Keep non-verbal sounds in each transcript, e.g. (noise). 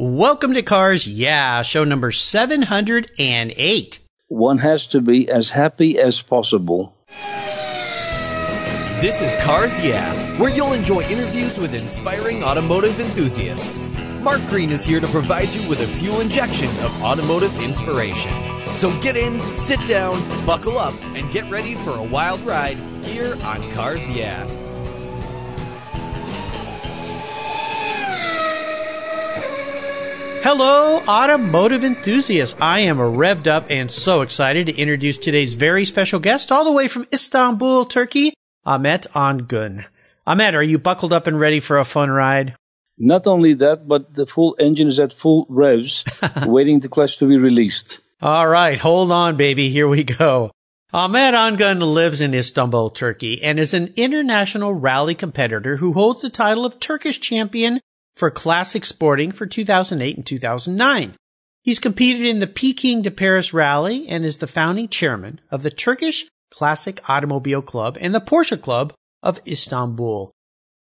Welcome to Cars Yeah, show number 708. One has to be as happy as possible. This is Cars Yeah, where you'll enjoy interviews with inspiring automotive enthusiasts. Mark Green is here to provide you with a fuel injection of automotive inspiration. So get in, sit down, buckle up, and get ready for a wild ride here on Cars Yeah. Hello, automotive enthusiasts. I am revved up and so excited to introduce today's very special guest all the way from Istanbul, Turkey, Ahmet Ongun. Ahmet, are you buckled up and ready for a fun ride? Not only that, but the full engine is at full revs, (laughs) waiting the clutch to be released. All right, hold on, baby. Here we go. Ahmet Ongun lives in Istanbul, Turkey, and is an international rally competitor who holds the title of Turkish champion for classic sporting for 2008 and 2009. He's competed in the Peking to Paris Rally and is the founding chairman of the Turkish Classic Automobile Club and the Porsche Club of Istanbul.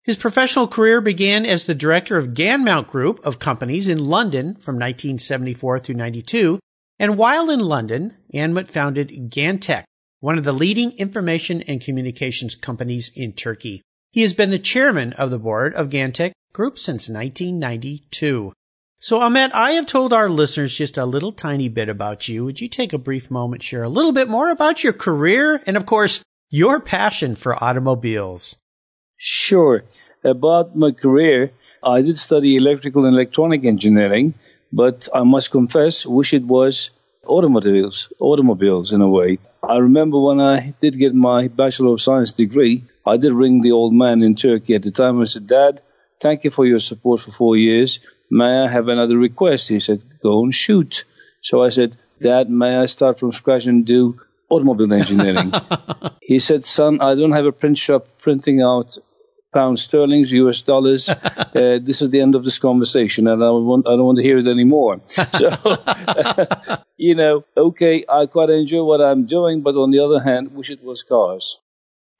His professional career began as the director of Ganmount Group of companies in London from 1974 through 92, and while in London, Ahmet founded Gantek, one of the leading information and communications companies in Turkey. He has been the chairman of the board of Gantek Group since 1992. So, Ahmet, I have told our listeners just a little tiny bit about you. Would you take a brief moment, share a little bit more about your career and, of course, your passion for automobiles? Sure. About my career, I did study electrical and electronic engineering, but I must confess, wish it was automobiles, automobiles in a way. I remember when I did get my Bachelor of Science degree, I did ring the old man in Turkey at the time and said, Dad, thank you for your support for four years. May I have another request? He said, go and shoot. So I said, Dad, may I start from scratch and do automobile engineering? (laughs) he said, son, I don't have a print shop printing out pounds sterling, US dollars. (laughs) Uh, this is the end of this conversation, and I, want, I don't want to hear it anymore. (laughs) So, (laughs) you know, okay, I quite enjoy what I'm doing, but on the other hand, wish it was cars.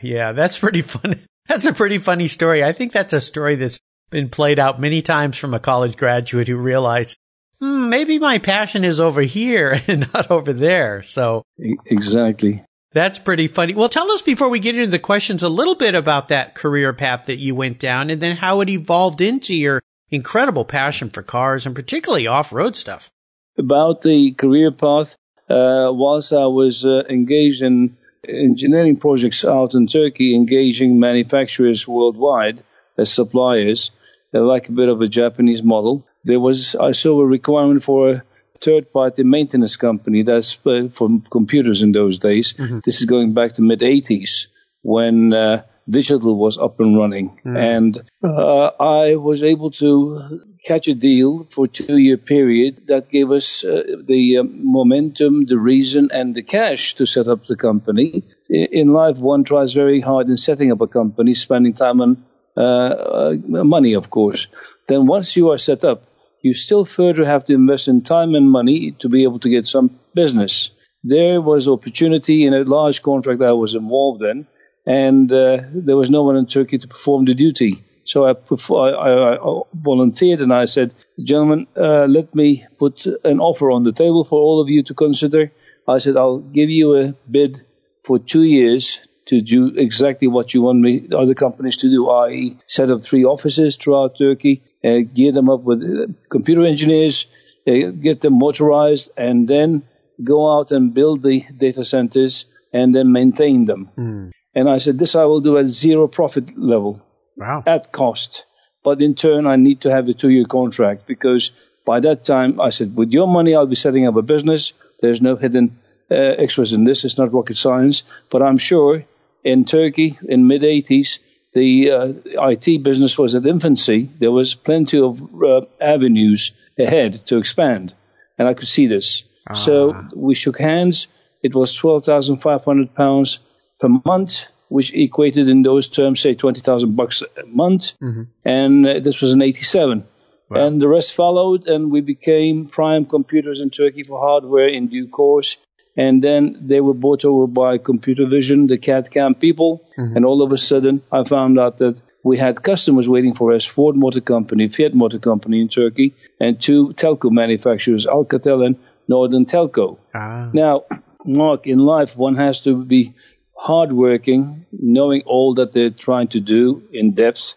Yeah, that's pretty funny. That's a pretty funny story. I think that's a story that's been played out many times from a college graduate who realized, hmm, maybe my passion is over here and not over there. So exactly. That's pretty funny. Well, tell us before we get into the questions a little bit about that career path that you went down and then how it evolved into your incredible passion for cars and particularly off-road stuff. About the career path, uh, whilst I was uh, engaged in engineering projects out in Turkey, engaging manufacturers worldwide as suppliers, uh, like a bit of a Japanese model, there was I saw a requirement for a third party maintenance company that's for computers in those days. Mm-hmm. This is going back to mid 80s when uh, digital was up and running. Mm. And uh, I was able to catch a deal for a two year period that gave us uh, the um, momentum, the reason, and the cash to set up the company. In life, one tries very hard in setting up a company, spending time and uh, uh, money, of course. Then once you are set up, you still further have to invest in time and money to be able to get some business. There was opportunity in a large contract I was involved in, and uh, there was no one in Turkey to perform the duty. So I, I, I volunteered and I said, gentlemen, uh, let me put an offer on the table for all of you to consider. I said, I'll give you a bid for two years to do exactly what you want me, other companies to do, i.e., set up three offices throughout Turkey, uh, gear them up with uh, computer engineers, uh, get them motorized, and then go out and build the data centers and then maintain them. Mm. And I said, this I will do at zero profit level, wow. at cost. But in turn, I need to have a two-year contract because by that time, I said, with your money, I'll be setting up a business. There's no hidden uh, extras in this. It's not rocket science. But I'm sure in Turkey in mid 80s, the uh, IT business was at infancy. There was plenty of uh, avenues ahead to expand, and I could see this. Ah. So we shook hands. It was twelve thousand five hundred pounds per month, which equated in those terms, say twenty thousand bucks a month. Mm-hmm. And uh, this was in '87. Wow. And the rest followed, and we became prime computers in Turkey for hardware in due course. And then they were bought over by Computer Vision, the CAD CAM people. Mm-hmm. And all of a sudden, I found out that we had customers waiting for us Ford Motor Company, Fiat Motor Company in Turkey, and two telco manufacturers, Alcatel and Northern Telecom. Ah. Now, Mark, in life, one has to be hardworking, knowing all that they're trying to do in depth,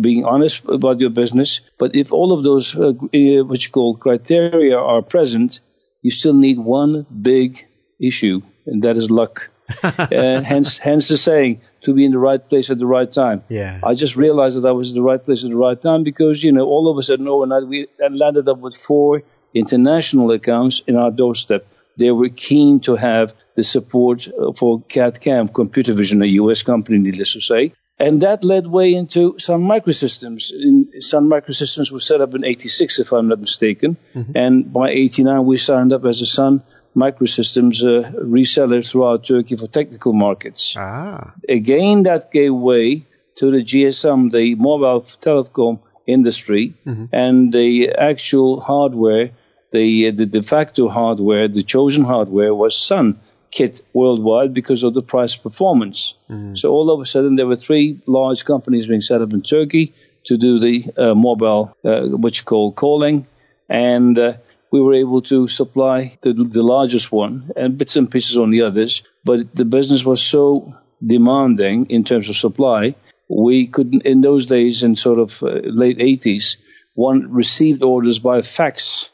being honest about your business. But if all of those, uh, uh what you call criteria, are present, you still need one big issue, and that is luck. (laughs) uh, hence, hence the saying to be in the right place at the right time. Yeah. I just realized that I was in the right place at the right time because you know all of a sudden overnight we landed up with four international accounts in our doorstep. They were keen to have the support for CAD CAM, Computer Vision, a US company, needless to say. And that led way into Sun Microsystems. In, Sun Microsystems was set up in 86, if I'm not mistaken. Mm-hmm. And by 89, we signed up as a Sun Microsystems uh, reseller throughout Turkey for technical markets. Ah. Again, that gave way to the GSM, the mobile telecom industry, mm-hmm. and the actual hardware, the, the de facto hardware, the chosen hardware was Sun kit worldwide because of the price performance. Mm. So all of a sudden, there were three large companies being set up in Turkey to do the uh, mobile, uh, what you call calling, and uh, we were able to supply the, the largest one and bits and pieces on the others. But the business was so demanding in terms of supply, we couldn't, in those days, in sort of uh, late 80s, one received orders by fax.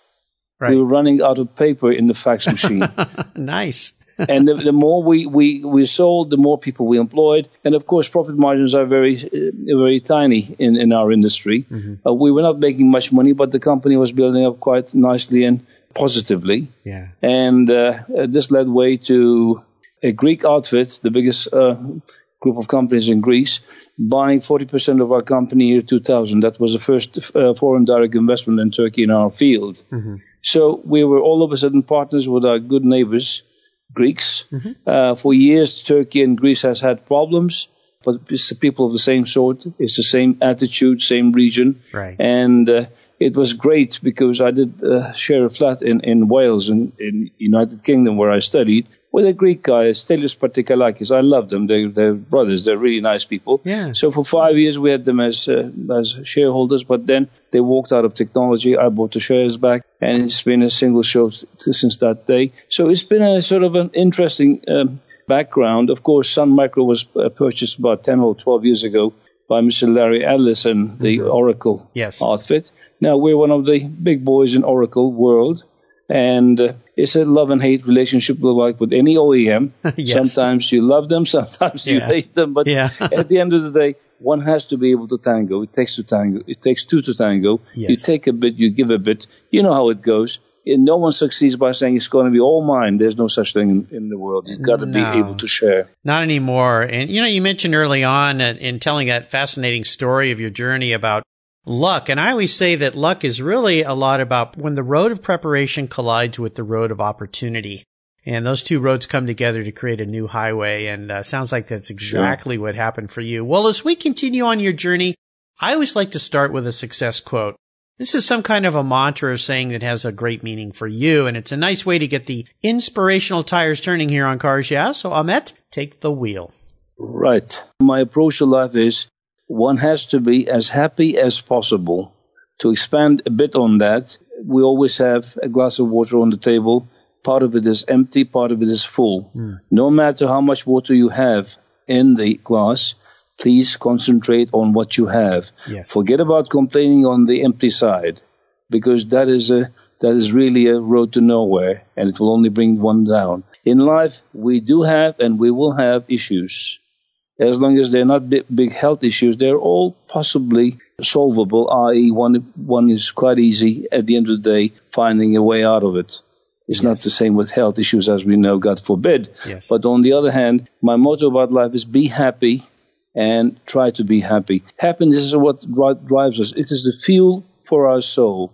Right. We were running out of paper in the fax machine. (laughs) nice. And the, the, more we, we, we sold, the more people we employed. And of course, profit margins are very, uh, very tiny in, in our industry. Mm-hmm. Uh, we were not making much money, but the company was building up quite nicely and positively. Yeah. And uh, this led way to a Greek outfit, the biggest uh, group of companies in Greece, buying 40% of our company year 2000. That was the first uh, foreign direct investment in Turkey in our field. Mm-hmm. So we were all of a sudden partners with our good neighbors Greeks. Mm-hmm. Uh, for years, Turkey and Greece has had problems, but it's the people of the same sort. It's the same attitude, same region. Right. And uh, it was great because I did uh, share a flat in, in Wales, in, in United Kingdom, where I studied with a Greek guy, Stelios Partikalakis. I love them. They, they're brothers. They're really nice people. Yeah. So for five years we had them as uh, as shareholders, but then they walked out of technology. I bought the shares back, and it's been a single show since that day. So it's been a sort of an interesting um, background. Of course, Sun Micro was uh, purchased about 10 or 12 years ago by Mr. Larry Ellison, the mm-hmm. Oracle yes. outfit. Now we're one of the big boys in Oracle world and uh, it's a love and hate relationship like with any OEM. (laughs) yes. Sometimes you love them, (laughs) sometimes you hate them, but yeah. (laughs) at the end of the day, one has to be able to tango. It takes to tango. It takes two to tango. Yes. You take a bit, you give a bit. You know how it goes. And no one succeeds by saying it's going to be all mine. There's no such thing in, in the world. You've got to no, be able to share. Not anymore. And you know, you mentioned early on in telling that fascinating story of your journey about luck. And I always say that luck is really a lot about when the road of preparation collides with the road of opportunity. And those two roads come together to create a new highway. And uh, sounds like that's exactly sure. what happened for you. Well, as we continue on your journey, I always like to start with a success quote. This is some kind of a mantra or saying that has a great meaning for you. And it's a nice way to get the inspirational tires turning here on Cars Yeah. So Ahmet, take the wheel. Right. My approach to life is one has to be as happy as possible. To expand a bit on that, we always have a glass of water on the table. Part of it is empty, part of it is full. Mm. No matter how much water you have in the glass, please concentrate on what you have. Yes. Forget about complaining on the empty side, because that is a that is really a road to nowhere, and it will only bring one down. In life, we do have and we will have issues as long as they're not big, big health issues, they're all possibly solvable, i.e., one, one is quite easy at the end of the day finding a way out of it. It's yes. not the same with health issues as we know, God forbid. Yes. But on the other hand, my motto about life is be happy and try to be happy. Happiness is what drives us. It is the fuel for our soul.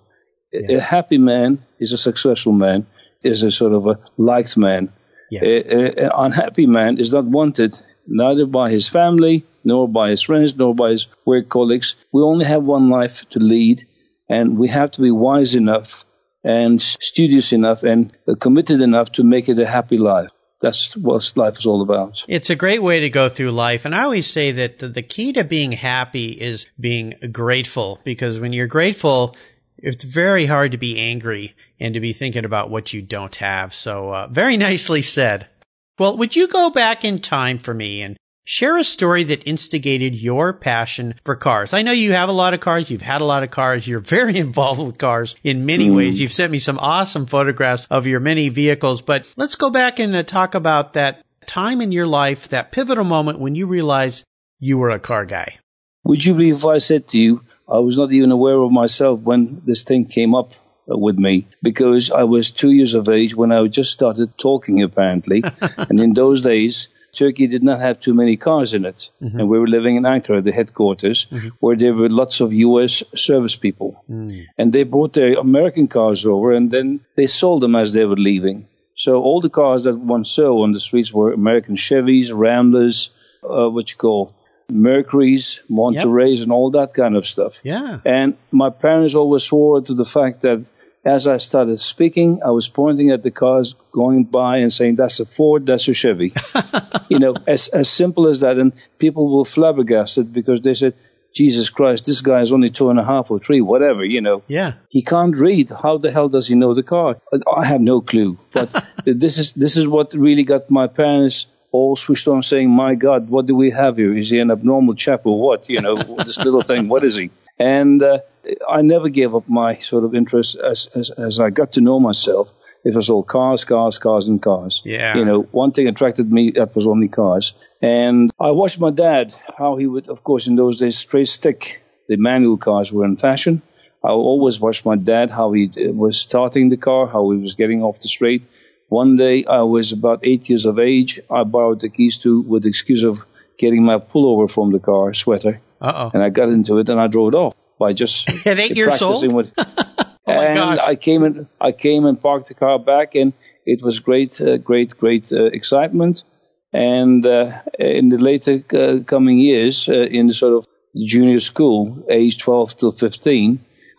Yes. A happy man is a successful man, is a sort of a liked man. Yes. An unhappy man is not wanted neither by his family, nor by his friends, nor by his work colleagues. We only have one life to lead, and we have to be wise enough and studious enough and committed enough to make it a happy life. That's what life is all about. It's a great way to go through life. And I always say that the key to being happy is being grateful because when you're grateful, it's very hard to be angry and to be thinking about what you don't have. So, uh, very (laughs) nicely said. Well, would you go back in time for me and Share a story that instigated your passion for cars. I know you have a lot of cars. You've had a lot of cars. You're very (laughs) involved with cars in many mm. ways. You've sent me some awesome photographs of your many vehicles, but let's go back and uh, talk about that time in your life, that pivotal moment when you realized you were a car guy. Would you believe if I said to you, I was not even aware of myself when this thing came up with me because I was two years of age when I just started talking apparently. (laughs) and in those days, Turkey did not have too many cars in it. Mm-hmm. And we were living in Ankara, the headquarters, mm-hmm. where there were lots of US service people. Mm. And they brought their American cars over and then they sold them as they were leaving. So all the cars that one saw on the streets were American Chevys, Ramblers, uh, what you call Mercury's, Monterey's, yep. and all that kind of stuff. Yeah. And my parents always swore to the fact that as I started speaking, I was pointing at the cars going by and saying, that's a Ford, that's a Chevy. (laughs) you know, as, as simple as that. And people were flabbergasted because they said, Jesus Christ, this guy is only two and a half or three, whatever, you know. Yeah. He can't read. How the hell does he know the car? I have no clue. But (laughs) this is, this is what really got my parents all switched on saying, my God, what do we have here? Is he an abnormal chap or what? You know, (laughs) this little thing, what is he? And, uh, I never gave up my sort of interest as, as, as I got to know myself. It was all cars, cars, cars, and cars. Yeah. You know, one thing attracted me, that was only cars. And I watched my dad, how he would, of course, in those days, straight stick. The manual cars were in fashion. I always watched my dad, how he uh, was starting the car, how he was getting off the straight. One day, I was about eight years of age. I borrowed the keys to, with the excuse of getting my pullover from the car, sweater. Uh-oh. And I got into it and I drove it off by just (laughs) at eight years old. With, (laughs) oh and gosh. I came and I came and parked the car back, and it was great, uh, great, great uh, excitement. And uh, in the later uh, coming years, uh, in the sort of junior school, age 12 to 15,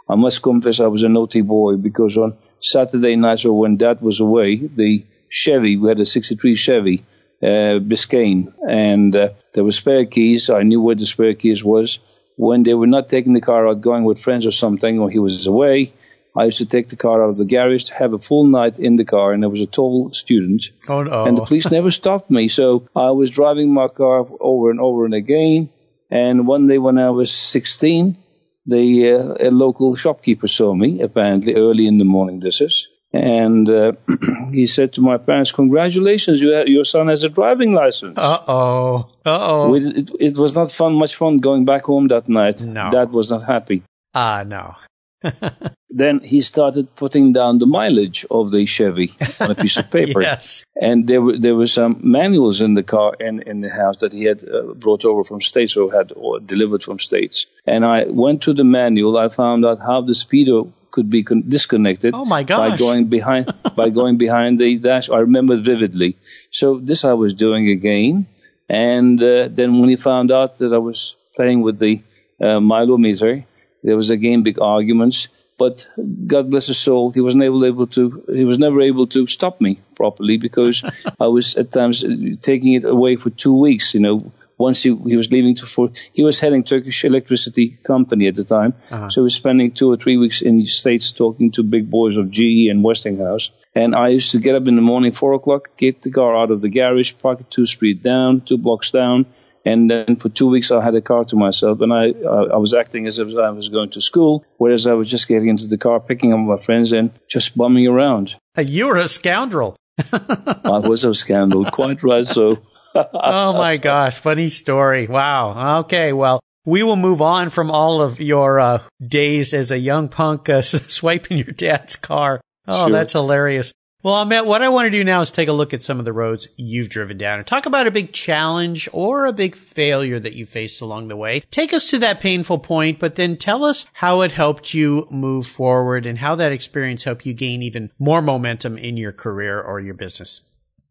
I must confess I was a naughty boy because on Saturday nights or when Dad was away, the Chevy, we had a 63 Chevy, uh, Biscayne, and there were spare keys. I knew where the spare keys was when they were not taking the car out, going with friends or something, or he was away, I used to take the car out of the garage to have a full night in the car, and there was a tall student. Oh no! And the police never stopped me, so I was driving my car over and over and again. And one day when I was 16, the uh, a local shopkeeper saw me, apparently early in the morning. This is, and uh, (clears throat) he said to my parents, "Congratulations, you ha- your son has a driving license." Uh oh, uh oh. It, it, was not fun, much fun going back home that night. No, Dad was not happy. Ah, uh, no. (laughs) then he started putting down the mileage of the Chevy on a piece of paper. (laughs) yes. And there were there were some manuals in the car and in the house that he had uh, brought over from states or had or delivered from states. And I went to the manual. I found out how the speedo could be con- disconnected. Oh my gosh! By going behind (laughs) by going behind the dash. I remember vividly. So this I was doing again, and uh, then when he found out that I was playing with the uh, milometer, there was again big arguments. But God bless his soul, he wasn't able, able to. He was never able to stop me properly because (laughs) I was at times taking it away for two weeks. You know, once he, he was leaving to for he was heading Turkish Electricity Company at the time, uh-huh. so he was spending two or three weeks in the states talking to big boys of GE and Westinghouse. And I used to get up in the morning, four o'clock, get the car out of the garage, park it two street down, two blocks down, and then for two weeks I had a car to myself, and I I was acting as if I was going to school, whereas I was just getting into the car, picking up my friends, and just bumming around. You were a scoundrel. (laughs) I was a scoundrel, quite right. So oh my (laughs) gosh, funny story. Wow. Okay, well, we will move on from all of your uh, days as a young punk uh, (laughs) swiping your dad's car. Oh, sure. that's hilarious. Well, Ahmet, what I want to do now is take a look at some of the roads you've driven down and talk about a big challenge or a big failure that you faced along the way. Take us to that painful point, but then tell us how it helped you move forward and how that experience helped you gain even more momentum in your career or your business.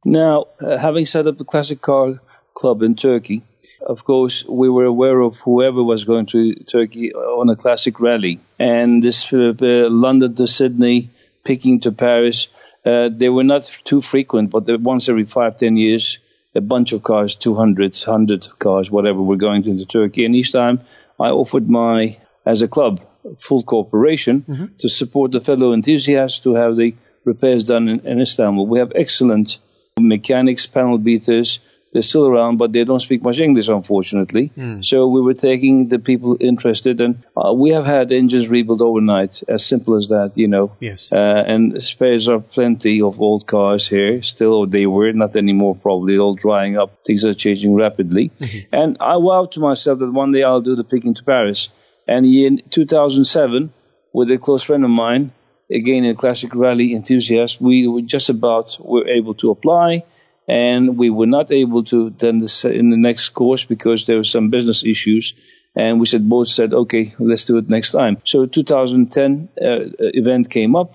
Now, uh, having set up the Classic Car Club in Turkey, of course, we were aware of whoever was going to Turkey on a classic rally. And this uh, London to Sydney Peking to Paris. Uh, they were not too frequent, but once every five, ten years, a bunch of cars, 200, 100 cars, whatever, were going to Turkey. And each time I offered my, as a club, full cooperation mm-hmm. to support the fellow enthusiasts to have the repairs done in, in Istanbul. We have excellent mechanics, panel beaters, they're still around, but they don't speak much English, unfortunately. Mm. So we were taking the people interested, and uh, we have had engines rebuilt overnight, as simple as that, you know. Yes. Uh, and spares are plenty of old cars here, still, they were, not anymore probably, all drying up. Things are changing rapidly. (laughs) Mm-hmm. And I vowed to myself that one day I'll do the Peking to Paris. And in 2007, with a close friend of mine, again a classic rally enthusiast, we were just about were able to apply and we were not able to then in the next course because there were some business issues and we said both said okay let's do it next time. So 2010 uh, event came up.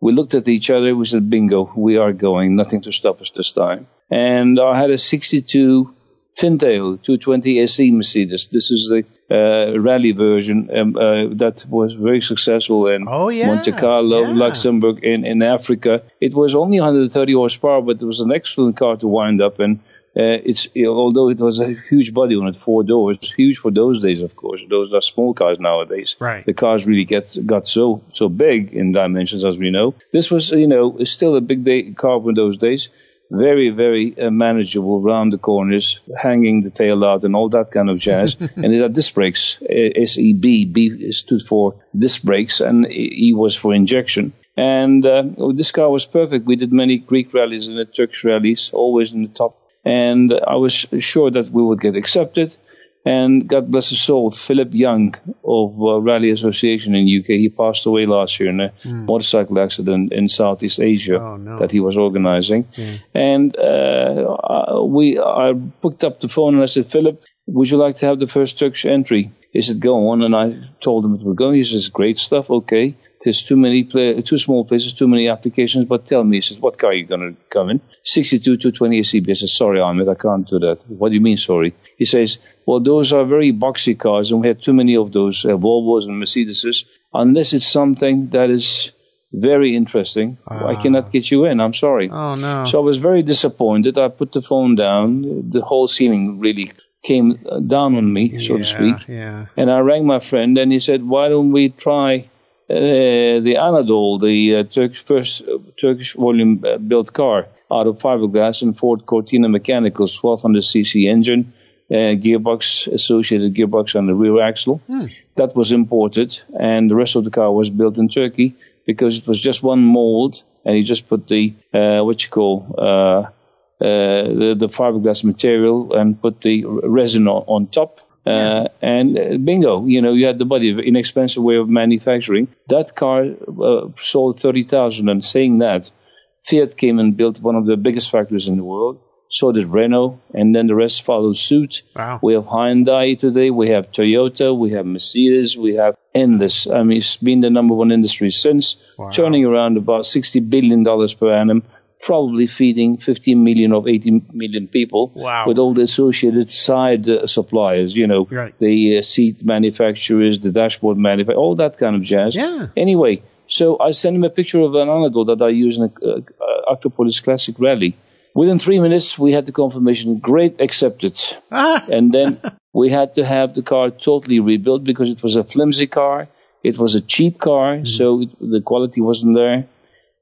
We looked at each other. We said bingo we are going. Nothing to stop us this time. And i had a 62 Fintail 220 SE Mercedes. This is the uh, rally version um, uh, that was very successful in oh, yeah. Monte Carlo, yeah. Luxembourg, in, in Africa. It was only 130 horsepower, but it was an excellent car to wind up. And uh, it's although it was a huge body on it, four doors, huge for those days, of course. Those are small cars nowadays. Right. The cars really get got so so big in dimensions, as we know. This was, you know, still a big day car for those days very, very uh, manageable round the corners, hanging the tail out and all that kind of jazz. (laughs) and it had disc brakes, SEB. B stood for disc brakes and E was for injection. And uh, this car was perfect. We did many Greek rallies and the Turkish rallies, always in the top. And I was sure that we would get accepted. And God bless his soul, Philip Young of uh, Rally Association in UK. He passed away last year in a mm. motorcycle accident in Southeast Asia oh, no. that he was organizing. Yeah. And uh, we, I picked up the phone and I said, Philip, would you like to have the first Turkish entry? He said, go on. And I told him it was going. He says, great stuff. Okay. There's too many, play, too small places, too many applications. But tell me, he says, what car are you going to come in? 62 220 SEB. I said, sorry, Ahmed, I can't do that. What do you mean, sorry? He says, well, those are very boxy cars, and we have too many of those uh, Volvos and Mercedeses. Unless it's something that is very interesting, I ah. cannot get you in. I'm sorry. Oh no! So I was very disappointed. I put the phone down. The whole ceiling really came down on me, so yeah, to speak. Yeah. And I rang my friend, and he said, "Why don't we try uh, the Anadolu, the uh, Turkish first uh, Turkish volume built car out of fiberglass and Ford Cortina Mechanicals 1200cc engine, gearbox, associated gearbox on the rear axle. Hmm. That was imported, and the rest of the car was built in Turkey because it was just one mold, and you just put the what you call uh, the, the, fiberglass material and put the resin on, on top. Uh, and uh, bingo, you know, you had the body, inexpensive way of manufacturing. That car uh, sold 30,000. And saying that, Fiat came and built one of the biggest factories in the world. So did Renault, and then the rest followed suit. Wow. We have Hyundai today, we have Toyota, we have Mercedes, we have endless. I mean, it's been the number one industry since, wow. turning around about $60 billion per annum probably feeding 15 million of 80 million people wow. with all the associated side uh, suppliers, you know, right. the uh, seat manufacturers, the dashboard manufacturers, all that kind of jazz. Yeah. Anyway, so I sent him a picture of an Anadolu that I use in a uh, Acropolis Classic Rally. Within three minutes, we had the confirmation, great, accepted. Ah. (laughs) and then we had to have the car totally rebuilt because it was a flimsy car. It was a cheap car, mm. so it, the quality wasn't there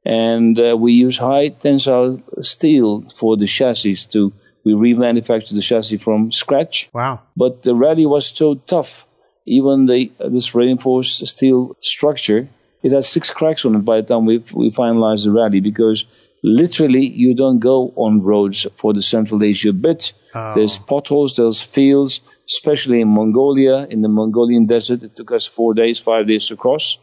and uh, we use high tensile steel for the chassis to we remanufacture the chassis from scratch. Wow! But the rally was so tough. Even the uh, this reinforced steel structure, it has six cracks on it by the time we we finalize the rally because literally you don't go on roads for the Central Asia bit. Oh. There's potholes, there's fields, especially in Mongolia, in the Mongolian desert. It took us four days, five days to cross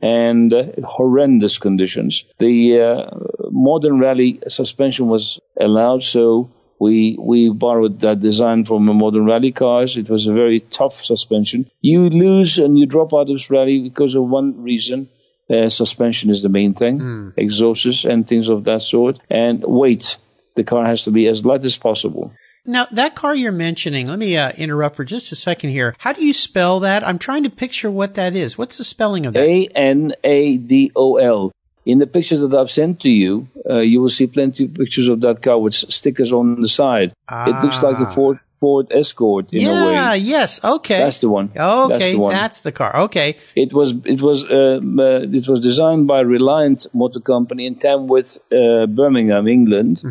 and uh, horrendous conditions. The uh, modern rally suspension was allowed, so we we borrowed that design from the modern rally cars. It was a very tough suspension. You lose and you drop out of this rally because of one reason. Uh, suspension is the main thing, mm. exhausts and things of that sort, and weight. The car has to be as light as possible. Now, that car you're mentioning, let me uh, interrupt for just a second here. How do you spell that? I'm trying to picture what that is. What's the spelling of that? A N A D O L. In the pictures that I've sent to you, uh, you will see plenty of pictures of that car with stickers on the side. It looks like a Ah. Ford Ford Escort in a way. Yeah, yes. Okay. That's the one. Okay, That's the one. that's the car. Okay. It was it was uh, uh, it was designed by Reliant Motor Company in Tamworth, uh, Birmingham, England,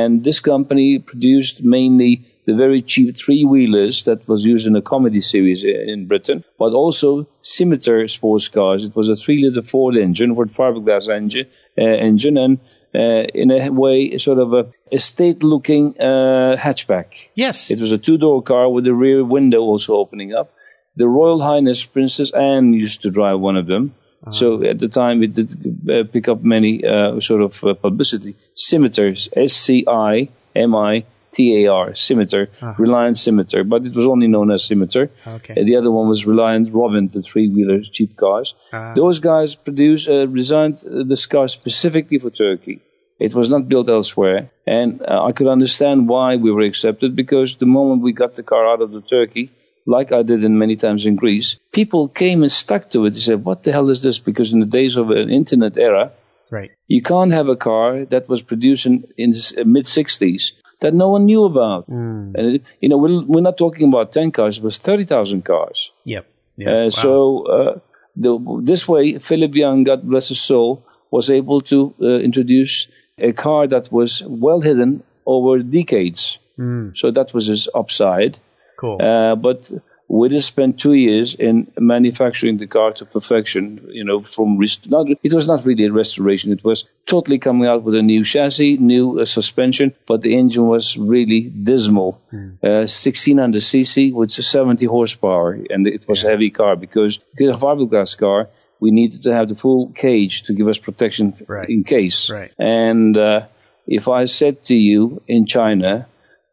and this company produced mainly the very cheap three wheelers that was used in a comedy series in Britain, but also Scimitar sports cars. It was a three liter Ford engine, Ford fiberglass engine, uh, engine, and uh, in a way, sort of a estate looking uh, hatchback. Yes. It was a two door car with the rear window also opening up. The Royal Highness Princess Anne used to drive one of them. So at the time, it did uh, pick up many uh, sort of uh, publicity. Scimitars, S C I M I T A R, Scimitar, Reliant Scimitar, but it was only known as Scimitar. Okay. Uh, the other one was Reliant Robin, the three wheeler cheap cars. Ah. Those guys produced, uh, designed uh, this car specifically for Turkey. It was not built elsewhere, and uh, I could understand why we were accepted because the moment we got the car out of the Turkey, like I did in many times in Greece, people came and stuck to it. They said, "What the hell is this?" Because in the days of an internet era, right. you can't have a car that was produced in, in the mid '60s that no one knew about. Mm. And you know, we're, we're not talking about ten cars; it was thirty thousand cars. Yep. Yep. Uh, Wow. So uh, the, this way, Philip Young, God bless his soul, was able to uh, introduce a car that was well hidden over decades. Mm. So that was his upside. cool. Uh, but we just spent two years in manufacturing the car to perfection. You know, from rest- not, it was not really a restoration. It was totally coming out with a new chassis, new uh, suspension, but the engine was really dismal. Uh, 1600 cc with 70 horsepower, and it was a heavy car because because a fiberglass car. We needed to have the full cage to give us protection Right. in case. Right. And uh, if I said to you in China,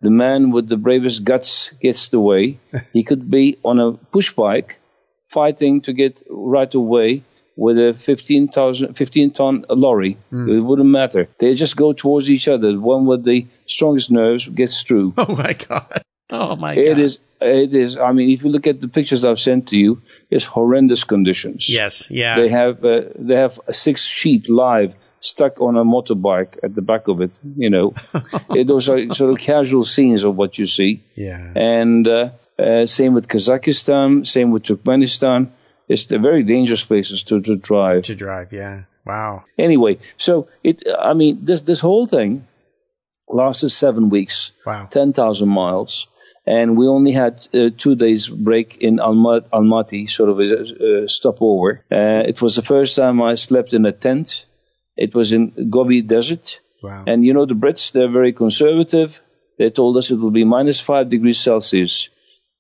the man with the bravest guts gets the way, (laughs) he could be on a push bike fighting to get right away with a 15,000 15 ton lorry. It wouldn't matter. They just go towards each other. The one with the strongest nerves gets through. (laughs) oh my god. Oh my god. It is, it is, I mean, if you look at the pictures I've sent to you, it's horrendous conditions. Yes. Yeah. They have uh, they have six sheep live stuck on a motorbike at the back of it. You know, Eh, those are sort of casual scenes of what you see. yeah. And uh, uh, same with Kazakhstan, same with Turkmenistan. It's the very dangerous places to, to drive. to drive. Yeah. Wow. Anyway, so it. I mean, this this whole thing lasted seven weeks. Wow. 10,000 miles. And we only had uh, two days break in Alma- Almaty, sort of a, a stopover. Uh, it was the first time I slept in a tent. It was in Gobi Desert. Wow. And you know, the Brits, they're very conservative. They told us it will be minus five degrees Celsius.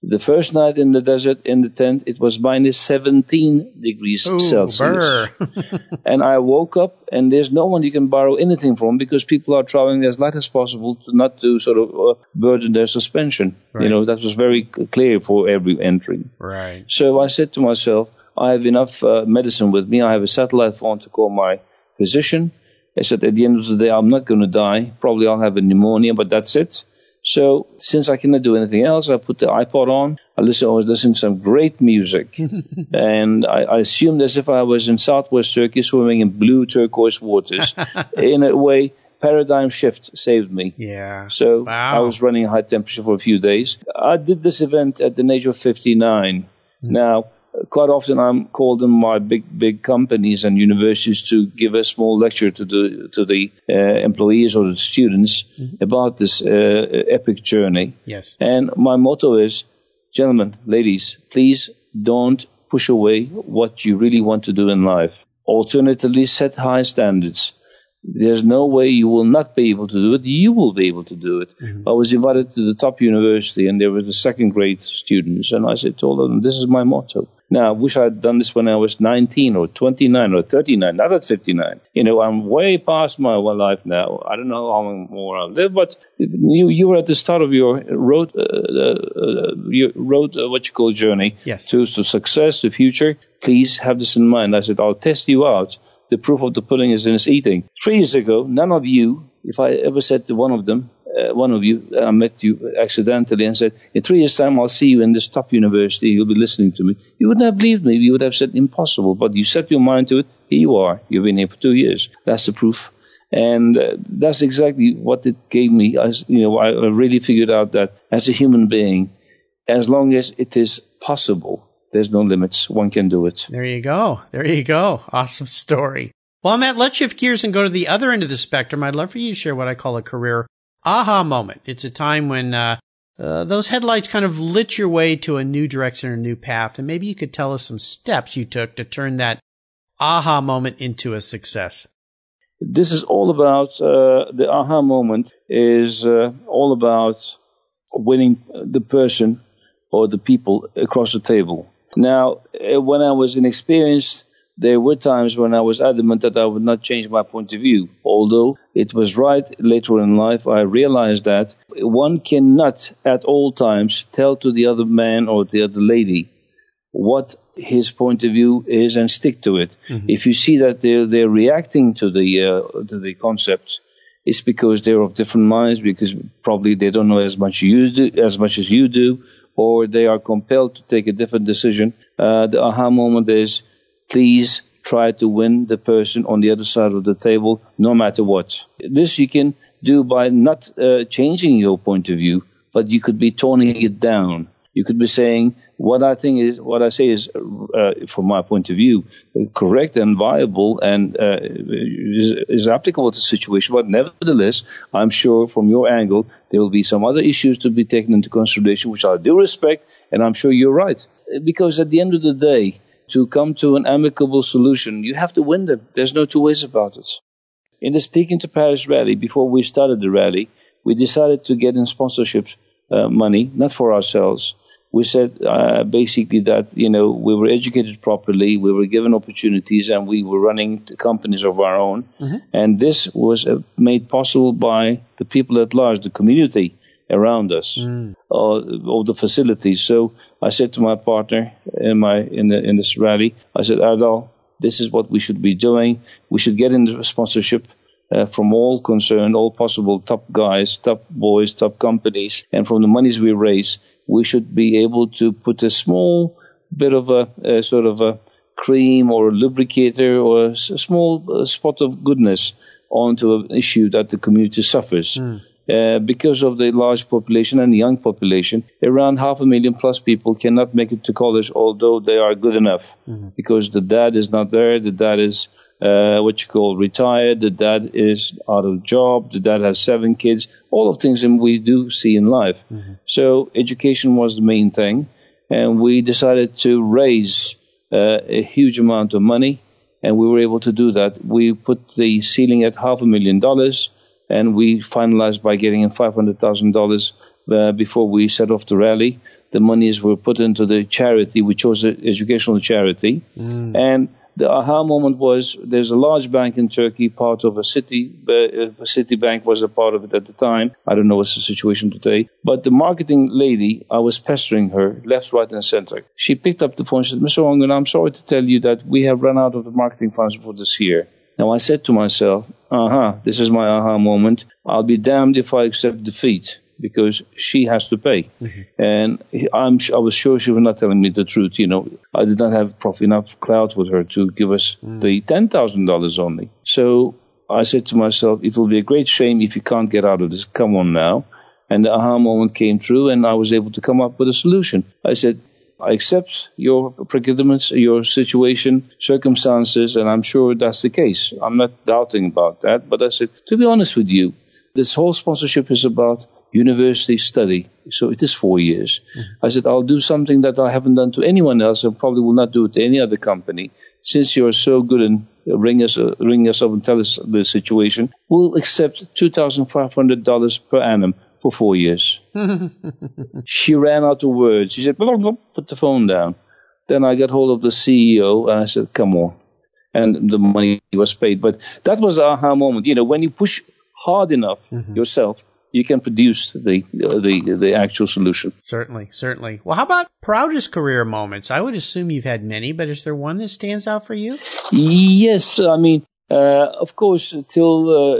The first night in the desert, in the tent, it was minus 17 degrees Ooh, Celsius. (laughs) (laughs) And I woke up, and there's no one you can borrow anything from because people are traveling as light as possible to not to sort of uh, burden their suspension. Right. You know, that was very clear for every entering. right. So I said to myself, I have enough uh, medicine with me. I have a satellite phone to call my physician. I said, at the end of the day, I'm not going to die. Probably I'll have a pneumonia, but that's it. So since I cannot do anything else, I put the iPod on. I listen. I was listening to some great music, (laughs) and I, I assumed as if I was in Southwest Turkey, swimming in blue turquoise waters. (laughs) in a way, paradigm shift saved me. Yeah. So Wow. I was running a high temperature for a few days. I did this event at the age of 59. Hmm. Now, quite often I'm called in my big, big companies and universities to give a small lecture to the to the uh, employees or the students about this uh, epic journey. Yes. And my motto is, gentlemen, ladies, please don't push away what you really want to do in life. Alternatively, set high standards. There's no way you will not be able to do it. You will be able to do it. I was invited to the top university, and there were the second grade students, and I said, told them, this is my motto. Now, I wish I had done this when I was 19 or 29 or 39, not at 59. You know, I'm way past my life now. I don't know how long more I'll live, but you you were at the start of your road, uh, uh, your road, uh, what you call journey Yes. to, to success, the future. Please have this in mind. I said, I'll test you out. The proof of the pudding is in its eating. Three years ago, none of you, if I ever said to one of them, uh, one of you, I met you accidentally and said, in three years' time, I'll see you in this top university. You'll be listening to me. You wouldn't have believed me. You would have said impossible. But you set your mind to it. Here you are. You've been here for two years. That's the proof. And uh, that's exactly what it gave me. As, you know, I really figured out that as a human being, as long as it is possible, there's no limits. One can do it. There you go. There you go. Awesome story. Well, Ahmet, let's shift gears and go to the other end of the spectrum. I'd love for you to share what I call a career aha moment. It's a time when uh, uh, those headlights kind of lit your way to a new direction or a new path. And maybe you could tell us some steps you took to turn that aha moment into a success. This is all about uh, the aha moment is uh, all about winning the person or the people across the table. Now, uh, when I was inexperienced, there were times when I was adamant that I would not change my point of view. Although it was right later in life, I realized that one cannot at all times tell to the other man or the other lady what his point of view is and stick to it. Mm-hmm. If you see that they're, they're reacting to the, uh, to the concept, it's because they're of different minds, because probably they don't know as much you do, as much as you do, or they are compelled to take a different decision. Uh, the aha moment is please try to win the person on the other side of the table, no matter what. This you can do by not uh, changing your point of view, but you could be toning it down. You could be saying, what I think is, what I say is, uh, from my point of view, correct and viable and uh, is, is, applicable to the situation. But nevertheless, I'm sure from your angle, there will be some other issues to be taken into consideration, which I do respect, and I'm sure you're right. Because at the end of the day, to come to an amicable solution, you have to win them. There's no two ways about it. In the Peking to Paris rally, before we started the rally, we decided to get in sponsorship uh, money, not for ourselves. We said uh, basically that you know we were educated properly, we were given opportunities, and we were running companies of our own. Mm-hmm. And this was uh, made possible by the people at large, the community around us, mm. all, all the facilities. So I said to my partner in my in the in this rally, I said, Erdal, this is what we should be doing. We should get into sponsorship uh, from all concerned, all possible top guys, top boys, top companies, and from the monies we raise, we should be able to put a small bit of a, a sort of a cream or a lubricator or a, a small uh, spot of goodness onto an issue that the community suffers. Mm. Uh, because of the large population and young population, around half a million plus people cannot make it to college, although they are good enough, mm-hmm. because the dad is not there, the dad is uh, what you call retired, the dad is out of job, the dad has seven kids, all of things that we do see in life. Mm-hmm. So education was the main thing, and we decided to raise uh, a huge amount of money, and we were able to do that. We put the ceiling at half a million dollars and we finalized by getting in $500,000 uh, before we set off the rally. The monies were put into the charity. We chose an educational charity. Mm. And the aha moment was there's a large bank in Turkey, part of a city. Uh, Citibank was a part of it at the time. I don't know what's the situation today. But the marketing lady, I was pestering her left, right, and center. She picked up the phone and said, Mr. Ongun, I'm sorry to tell you that we have run out of the marketing funds for this year. Now I said to myself, aha, this is my aha moment. I'll be damned if I accept defeat because she has to pay. Mm-hmm. And I'm, I was sure she was not telling me the truth. You know, I did not have enough clout with her to give us mm. the $10,000 only. So I said to myself, it will be a great shame if you can't get out of this. Come on now. And the aha moment came true and I was able to come up with a solution. I said, I accept your predicaments, your situation, circumstances, and I'm sure that's the case. I'm not doubting about that, but I said, to be honest with you, this whole sponsorship is about university study. So it is four years. Mm-hmm. I said, I'll do something that I haven't done to anyone else and probably will not do it to any other company. Since you're so good and ring us, uh, ring us up and tell us the situation, we'll accept $2,500 per annum for four years. (laughs) she ran out of words. She said, put the phone down. Then I got hold of the CEO and I said, come on. And the money was paid. But that was the aha moment. You know, when you push hard enough mm-hmm. yourself, you can produce the uh, the the actual solution. Certainly, certainly. Well, how about proudest career moments? I would assume you've had many, but is there one that stands out for you? Yes, I mean of course, till uh,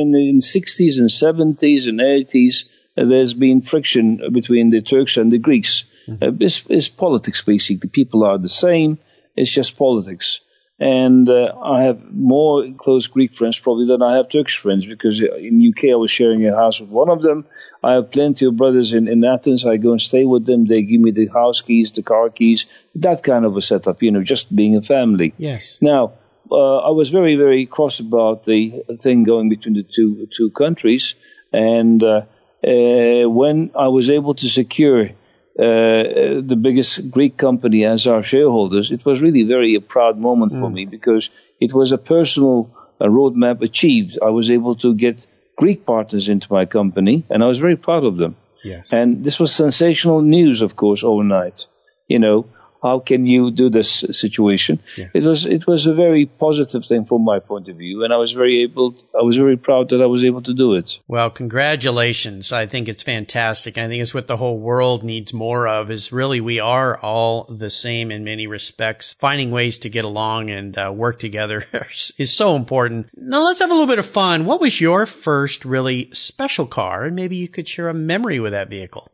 in the 60s and 70s and 80s, uh, there's been friction between the Turks and the Greeks. Mm-hmm. Uh, it's, it's, politics, basically. People are the same. It's just politics. And uh, I have more close Greek friends probably than I have Turkish friends because in UK I was sharing a house with one of them. I have plenty of brothers in, in Athens. I go and stay with them. They give me the house keys, the car keys, that kind of a setup, you know, just being a family. Yes. Now, uh, I was very, very cross about the thing going between the two two countries, and uh, uh, when I was able to secure uh, the biggest Greek company as our shareholders, it was really very a proud moment mm. for me because it was a personal uh, roadmap achieved. I was able to get Greek partners into my company, and I was very proud of them. Yes. And this was sensational news, of course, overnight. You know, how can you do this situation? Yeah. It was it was a very positive thing from my point of view, and I was very able. I was very proud that I was able to do it. Well, congratulations! I think it's fantastic. I think it's what the whole world needs more of. Is really we are all the same in many respects. Finding ways to get along and uh, work together (laughs) is so important. Now let's have a little bit of fun. What was your first really special car, and maybe you could share a memory with that vehicle.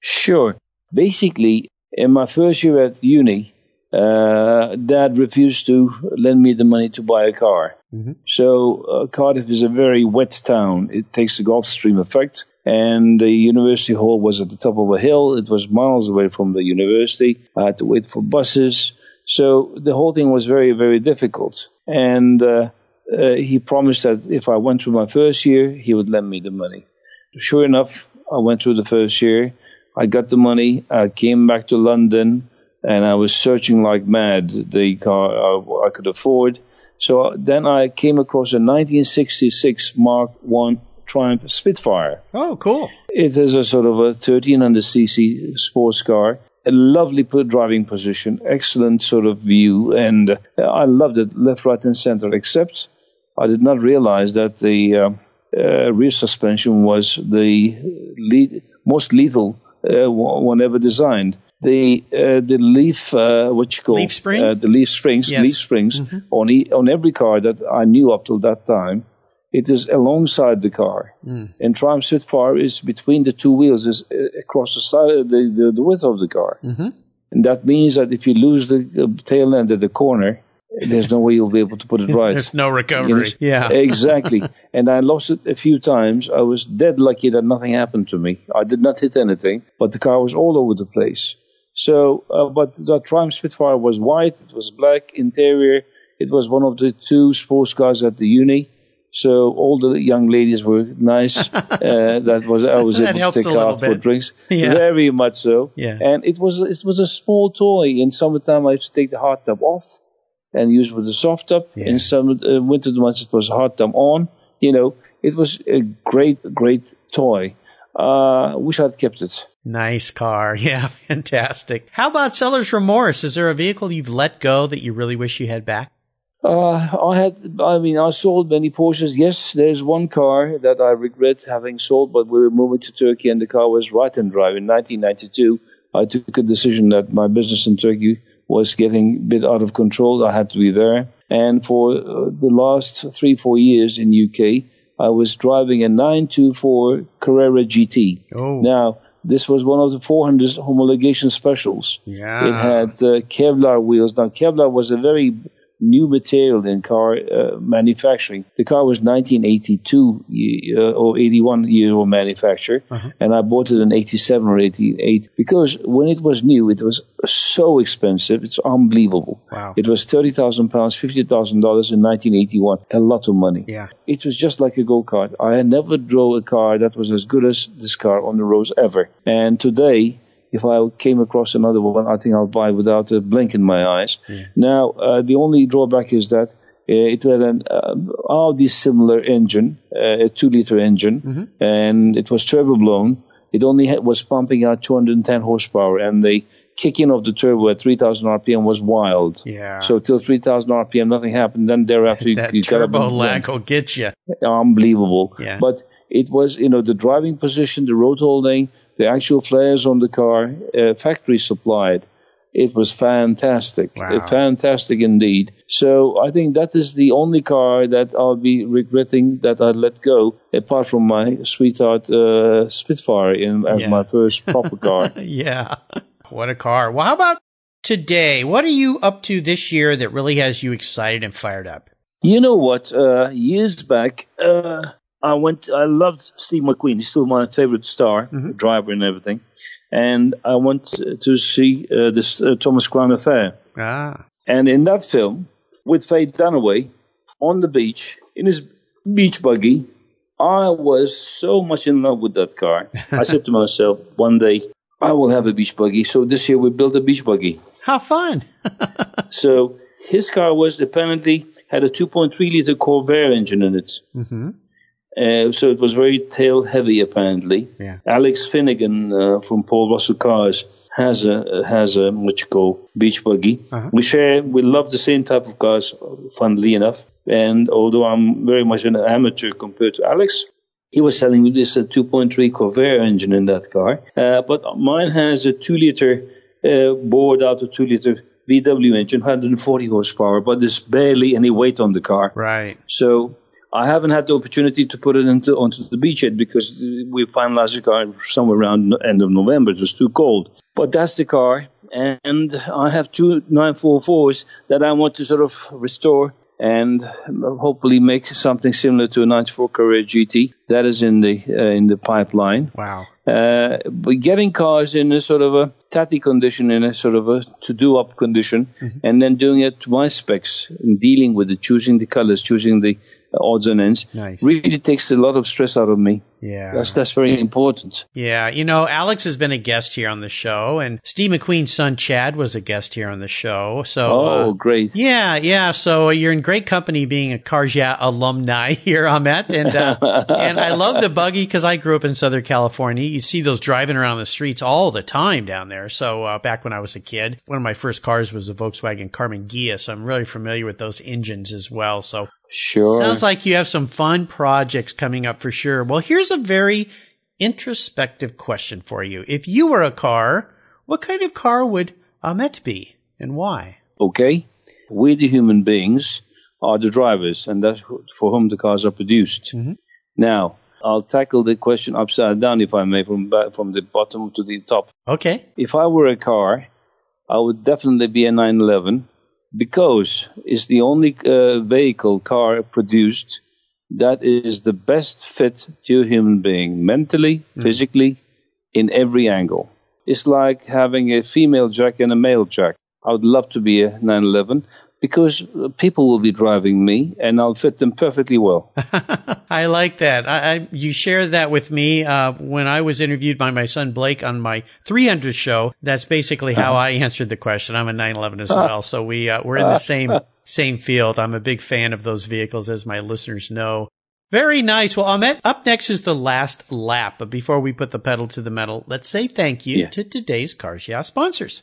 Sure. Basically, in my first year at uni, uh, dad refused to lend me the money to buy a car. Mm-hmm. So uh, Cardiff is a very wet town. It takes the Gulf Stream effect, and the university hall was at the top of a hill. It was miles away from the university. I had to wait for buses. So the whole thing was very, very difficult. And uh, uh he promised that if I went through my first year, he would lend me the money. Sure enough, I went through the first year. I got the money. I came back to London, and I was searching like mad the car I, I could afford. So then I came across a 1966 Mark One Triumph Spitfire. Oh, cool! It is a sort of a 1300cc sports car. A lovely driving position, excellent sort of view, and uh, I loved it left, right, and center. Except I did not realize that the uh, uh, rear suspension was the most lethal uh, one ever designed. The uh, the leaf uh, what you call leaf spring? the leaf springs yes. leaf springs mm-hmm. on e- on every car that I knew up till that time. It is alongside the car, mm. and Triumph Spitfire is between the two wheels, is across the side, the, the, the width of the car, mm-hmm. and that means that if you lose the tail end at the corner, there's no way you'll be able to put it (laughs) right. There's no recovery. You know, yeah. (laughs) exactly. And I lost it a few times. I was dead lucky that nothing happened to me. I did not hit anything, but the car was all over the place. So, uh, but the Triumph Spitfire was white, it was black interior. It was one of the two sports cars at the uni. So all the young ladies were nice. (laughs) uh, that was I was able to take out for drinks. Yeah. Very much so. Yeah. And it was it was a small toy. In summertime, I used to take the hard top off and used with the soft top. Yeah. In some uh, winter months, it was hard top on. You know, it was a great, great toy. Uh, wish I'd kept it. Nice car. (laughs) Yeah, fantastic. How about seller's remorse? Is there a vehicle you've let go that you really wish you had back? Uh, I had, I mean, I sold many Porsches. Yes, there's one car that I regret having sold, but we were moving to Turkey and the car was right and drive. In 1992, I took a decision that my business in Turkey was getting a bit out of control. I had to be there. And for uh, the last three, four years in UK, I was driving a 924 Carrera GT. Oh. Now, this was one of the 400 homologation specials. Yeah. It had uh, Kevlar wheels. Now, Kevlar was a very new material in car uh, manufacturing. The car was 1982 uh, or 81 year old manufacture, uh-huh. and I bought it in 87 or 88 because when it was new, it was so expensive. It's unbelievable. Wow. It was 30,000 pounds, $50,000 in 1981. A lot of money. Yeah. It was just like a go kart. I never drove a car that was as good as this car on the roads ever. And today, if I came across another one, I think I'll buy without a blink in my eyes. Yeah. Now, uh, the only drawback is that uh, it had an uh, Audi similar engine, uh, a two liter engine, mm-hmm. and it was turbo blown. It only had, was pumping out 210 horsepower, and the kicking of the turbo at 3,000 RPM was wild. Yeah. So till 3,000 RPM, nothing happened. Then thereafter, (laughs) that you, turbo got lag will get you. Unbelievable. Yeah. But it was, you know, the driving position, the road holding, the actual flares on the car, uh, factory supplied. It was fantastic, Wow. fantastic indeed. So I think that is the only car that I'll be regretting that I let go, apart from my sweetheart uh, Spitfire in, as Yeah. my first (laughs) proper car. yeah. What a car. Well, how about today? What are you up to this year that really has you excited and fired up? You know what? Uh, years back, uh, I went. I loved Steve McQueen. He's still my favorite star, driver, and everything. And I went to see uh, this uh, Thomas Crown Affair. Ah. And in that film, with Faye Dunaway on the beach in his beach buggy, I was so much in love with that car. (laughs) I said to myself, one day I will have a beach buggy. So this year we built a beach buggy. How fun. (laughs) So his car was apparently had a 2.3 liter Corvair engine in it. hmm Uh, so it was very tail heavy apparently. Yeah. Alex Finigan uh, from Paul Russell Cars has a has a what you call beach buggy. Uh-huh. We share we love the same type of cars, funnily enough. And although I'm very much an amateur compared to Alex, he was selling me this uh, 2.3 Corvair engine in that car. Uh, but mine has a two liter uh, bored out a two liter VW engine, 140 horsepower, but there's barely any weight on the car. Right. So I haven't had the opportunity to put it into onto the beach yet because we finalized the car somewhere around the end of November. It was too cold. But that's the car, and I have two 944s that I want to sort of restore and hopefully make something similar to a 94 Carrera GT. That is in the uh, in the pipeline. Wow. Uh, but getting cars in a sort of a tatty condition, in a sort of a to-do up condition, and then doing it to my specs, and dealing with it, choosing the colors, choosing the odds and ends, Nice. really takes a lot of stress out of me. Yeah. That's that's very important. Yeah, you know, Alex has been a guest here on the show, and Steve McQueen's son Chad was a guest here on the show. So, Oh, uh, great! yeah, yeah. So you're in great company being a Cars Yeah alumni (laughs) here, Ahmet, and uh, (laughs) and I love the buggy because I grew up in Southern California. You see those driving around the streets all the time down there. So uh, back when I was a kid, one of my first cars was a Volkswagen Karmann Ghia, so I'm really familiar with those engines as well. So Sure. Sounds like you have some fun projects coming up for sure. Well, here's a very introspective question for you. If you were a car, what kind of car would Ahmet be and why? okay. We, the human beings, are the drivers, and that's for whom the cars are produced. Mhm. Now, I'll tackle the question upside down, if I may, from ba- from the bottom to the top. Okay. if I were a car, I would definitely be a 911 because it's the only uh, vehicle car produced that is the best fit to a human being mentally, physically, in every angle. It's like having a female jack and a male jack. I would love to be a 911 because people will be driving me and I'll fit them perfectly well. (laughs) I like that. I, I you shared that with me uh, when I was interviewed by my son Blake on my 300 show. That's basically how I answered the question. I'm a 911 as well, so we uh, we're in the (laughs) same same field. I'm a big fan of those vehicles, as my listeners know. Very nice. Well, Ahmet, up next is the last lap. But before we put the pedal to the metal, let's say thank you Yeah. to today's Cars Yeah sponsors.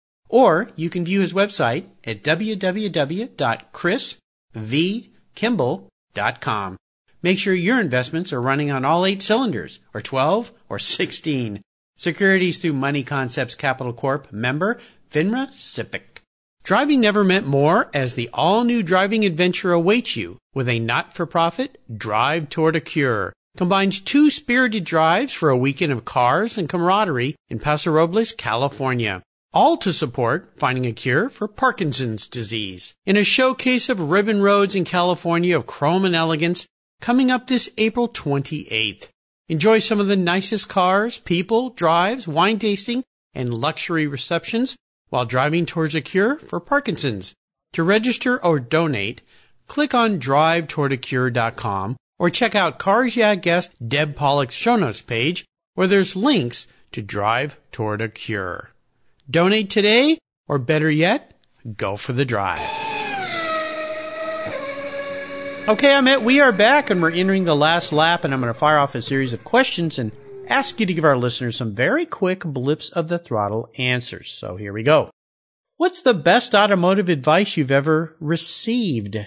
Or you can view his website at www.chrisvkimball.com. Make sure your investments are running on all eight cylinders, or 12, or 16. Securities through Money Concepts Capital Corp. Member, FINRA SIPC. Driving never meant more as the all-new driving adventure awaits you with a not-for-profit Drive Toward a Cure. Combines two spirited drives for a weekend of cars and camaraderie in Paso Robles, California. All to support finding a cure for Parkinson's disease. In a showcase of ribbon roads in California of chrome and elegance coming up this April 28th. Enjoy some of the nicest cars, people, drives, wine tasting, and luxury receptions while driving towards a cure for Parkinson's. To register or donate, click on drivetowardacure.com or check out Cars Yeah guest Deb Pollock's show notes page where there's links to Drive Toward a Cure. Donate today, or better yet, go for the drive. Okay, Ahmet. we are back and we're entering the last lap, and I'm going to fire off a series of questions and ask you to give our listeners some very quick blips of the throttle answers. So here we go. What's the best automotive advice you've ever received?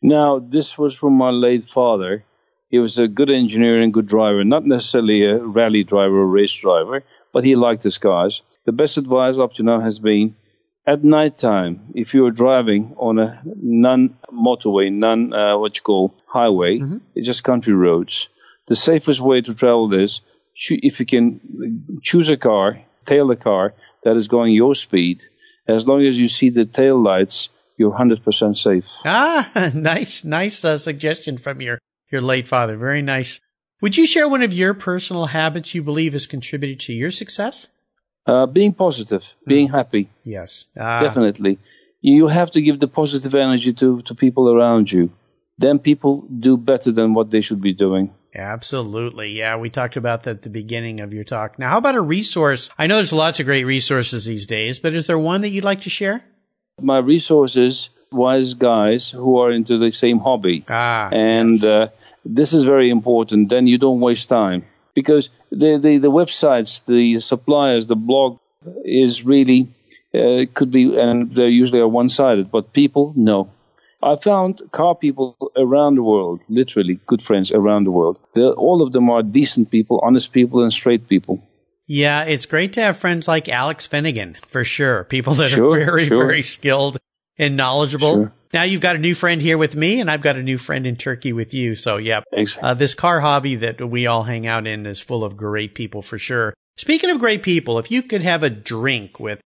Now, this was from my late father. He was a good engineer and good driver, not necessarily a rally driver or race driver, but he liked his cars. The best advice up to now has been at night time, if you're driving on a non-motorway, non uh, what you call highway, mm-hmm. it's just country roads. The safest way to travel is if you can choose a car, tail a car that is going your speed. As long as you see the tail lights, you're 100% safe. Ah, (laughs) nice, nice uh, suggestion from your your late father. Very nice. Would you share one of your personal habits you believe has contributed to your success? Uh, being positive, being mm. happy. Yes. Ah. Definitely. You have to give the positive energy to, to people around you. Then people do better than what they should be doing. Absolutely. Yeah, we talked about that at the beginning of your talk. Now, how about a resource? I know there's lots of great resources these days, but is there one that you'd like to share? My resources, wise guys who are into the same hobby. Ah. And yes. uh, this is very important. Then you don't waste time because the, the, the websites, the suppliers, the blog is really uh, could be, and they usually are one sided, but people, no. I found car people around the world, literally good friends around the world. They're, all of them are decent people, honest people, and straight people. Yeah, it's great to have friends like Alex Finigan, for sure. People that sure, are very, sure. very skilled and knowledgeable. Sure. Now you've got a new friend here with me, and I've got a new friend in Turkey with you. So, yeah, exactly. uh, this car hobby that we all hang out in is full of great people for sure. Speaking of great people, if you could have a drink with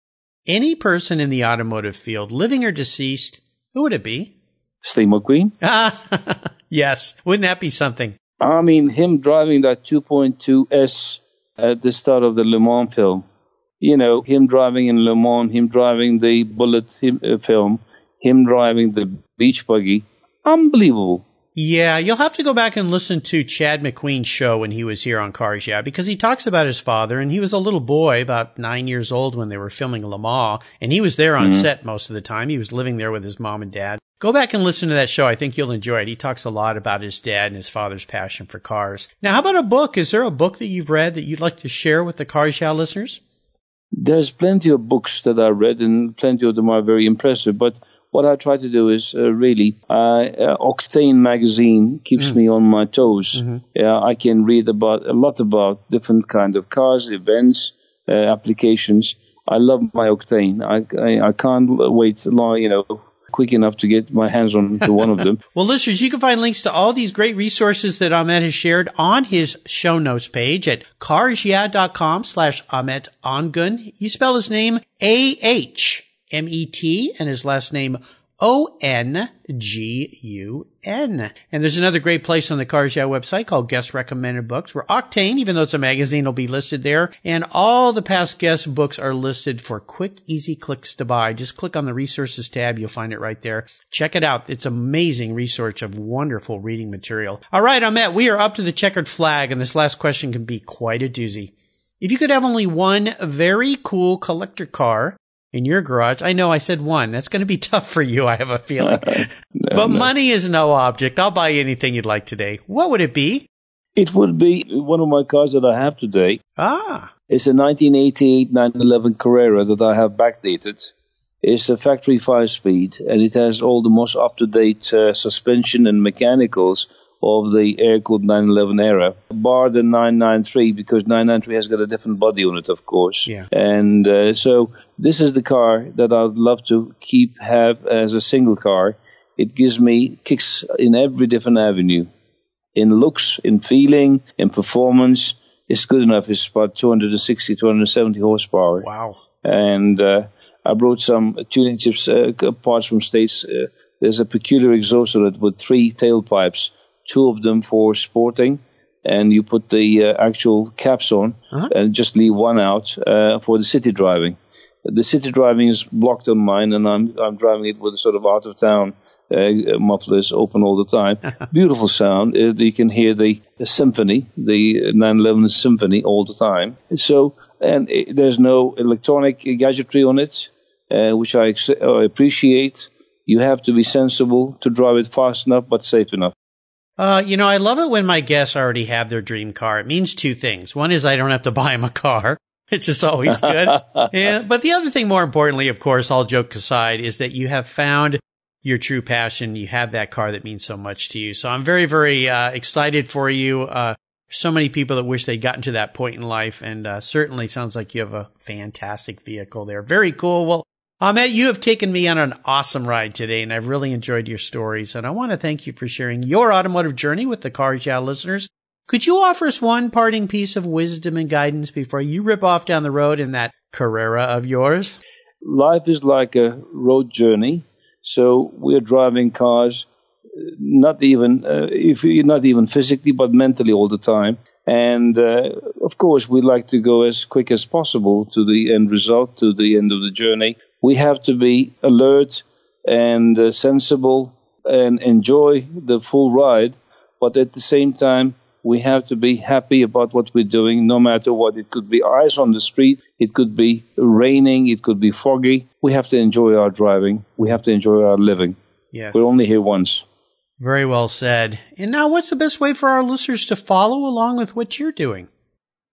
any person in the automotive field, living or deceased, who would it be? Steve McQueen. Ah, (laughs) yes. Wouldn't that be something? I mean, him driving that 2.2S at the start of the Le Mans film. You know, him driving in Le Mans, him driving the Bullitt uh, film him driving the beach buggy. Unbelievable. Yeah, you'll have to go back and listen to Chad McQueen's show when he was here on Cars Yeah, because he talks about his father, and he was a little boy, about nine years old when they were filming Le Mans, and he was there on mm-hmm. set most of the time. He was living there with his mom and dad. Go back and listen to that show. I think you'll enjoy it. He talks a lot about his dad and his father's passion for cars. Now, how about a book? Is there a book that you've read that you'd like to share with the Cars Yeah listeners? There's plenty of books that I read, and plenty of them are very impressive, but what I try to do is uh, really uh, Octane magazine keeps mm. me on my toes. Mm-hmm. Yeah, I can read about a lot about different kind of cars, events, uh, applications. I love my Octane. I, I, I can't wait long, you know, quick enough to get my hands on to one of them. (laughs) well, listeners, you can find links to all these great resources that Ahmet has shared on his show notes page at carsyeah.com slash Ahmet Ongun. You spell his name A-H M-E-T and his last name O-N-G-U-N. And there's another great place on the Cars Yeah website called Guest Recommended Books where Octane, even though it's a magazine, will be listed there. And all the past guest books are listed for quick, easy clicks to buy. Just click on the resources tab. You'll find it right there. Check it out. It's amazing research of wonderful reading material. All right, Ahmet, we are up to the checkered flag and this last question can be quite a doozy. If you could have only one very cool collector car in your garage. I know I said one. That's going to be (laughs) tough for you, I have a feeling. (laughs) no, but no. money is no object. I'll buy anything you'd like today. What would it be? It would be one of my cars that I have today. Ah. It's a 1988 911 Carrera that I have backdated. It's a factory five speed and it has all the most up to date uh, suspension and mechanicals of the air-cooled 911 era, bar the 993 because 993 has got a different body on it, of course. Yeah. And uh, so this is the car that I'd love to keep have as a single car. It gives me kicks in every different avenue, in looks, in feeling, in performance. It's good enough. It's about 260, 270 horsepower. Wow. And uh, I brought some tuning chips uh, parts from States. Uh, there's a peculiar exhaust on it with three tailpipes two of them for sporting, and you put the uh, actual caps on uh-huh. and just leave one out uh, for the city driving. The city driving is blocked on mine, and I'm I'm driving it with a sort of out of town uh, mufflers open all the time. (laughs) Beautiful sound. Uh, you can hear the, the, symphony, the 911 symphony all the time. So, and it, there's no electronic gadgetry on it, uh, which I, ex- I appreciate. You have to be sensible to drive it fast enough but safe enough. Uh, you know, I love it when my guests already have their dream car. It means two things. One is I don't have to buy them a car, (laughs) which is always good. (laughs) yeah, but the other thing, more importantly, of course, all jokes aside, is that you have found your true passion. You have that car that means so much to you. So I'm very, very uh, excited for you. Uh, so many people that wish they'd gotten to that point in life, and uh, certainly sounds like you have a fantastic vehicle there. Very cool. Well, Ahmet, you have taken me on an awesome ride today, and I've really enjoyed your stories. And I want to thank you for sharing your automotive journey with the Cars Yeah listeners. Could you offer us one parting piece of wisdom and guidance before you rip off down the road in that Carrera of yours? Life is like a road journey. So we're driving cars, not even uh, if not even physically, but mentally all the time. And uh, of course, we like to go as quick as possible to the end result, to the end of the journey we have to be alert and uh, sensible and enjoy the full ride, but at the same time, we have to be happy about what we're doing, no matter what. It could be ice on the street, it could be raining, it could be foggy. We have to enjoy our driving. We have to enjoy our living. Yes. We're only here once. Very well said. And now, what's the best way for our listeners to follow along with what you're doing?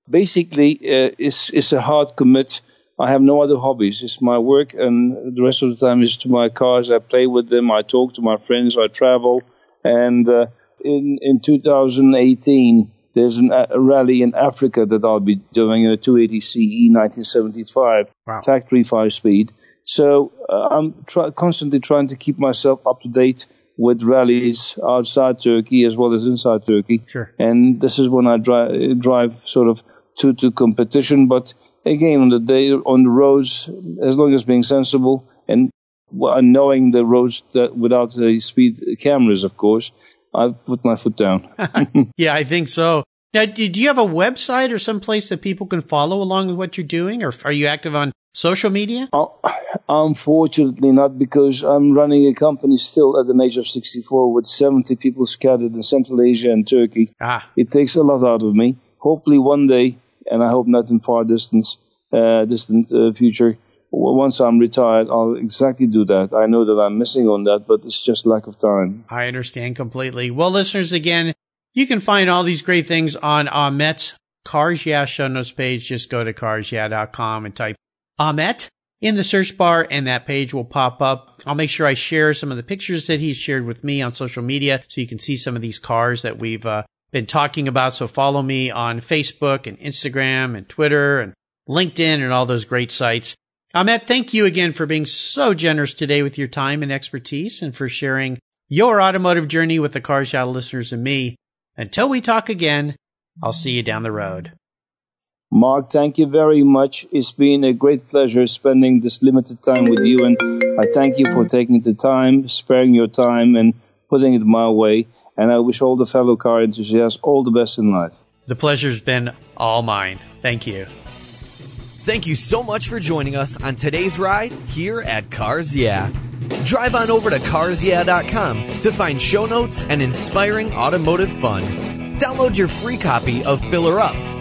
Basically, uh, it's, it's a hard commit I have no other hobbies. It's my work, and the rest of the time is to my cars. I play with them. I talk to my friends. I travel. And uh, in in 2018, there's an, a rally in Africa that I'll be doing in a 280 CE 1975 wow. factory five speed. So uh, I'm try- constantly trying to keep myself up to date with rallies outside Turkey as well as inside Turkey. Sure. And this is when I drive drive sort of to to competition, but again on the day on the roads, as long as being sensible and knowing the roads that without the speed cameras, of course, I put my foot down. (laughs) (laughs) yeah, I think so. Now, do you have a website or some place that people can follow along with what you're doing, or are you active on social media? Oh, unfortunately, not because I'm running a company still at the age of 64 with 70 people scattered in Central Asia and Turkey. Ah. It takes a lot out of me. Hopefully, one day and I hope not in far distance, uh, distant uh, future. Once I'm retired, I'll exactly do that. I know that I'm missing on that, but it's just lack of time. I understand completely. Well, listeners, again, you can find all these great things on Ahmet's Cars Yeah show notes page. Just go to carsyeah.com and type Ahmet in the search bar and that page will pop up. I'll make sure I share some of the pictures that he's shared with me on social media so you can see some of these cars that we've uh, been talking about. So follow me on Facebook and Instagram and Twitter and LinkedIn and all those great sites. Ahmet, thank you again for being so generous today with your time and expertise and for sharing your automotive journey with the Cars Yeah listeners and me. Until we talk again, I'll see you down the road. Mark, thank you very much. It's been a great pleasure spending this limited time with you, and I thank you for taking the time, sparing your time, and putting it my way and I wish all the fellow car enthusiasts all the best in life. The pleasure's been all mine. Thank you. Thank you so much for joining us on today's ride here at Cars Yeah. Drive on over to carsyeah.com to find show notes and inspiring automotive fun. Download your free copy of Filler Up,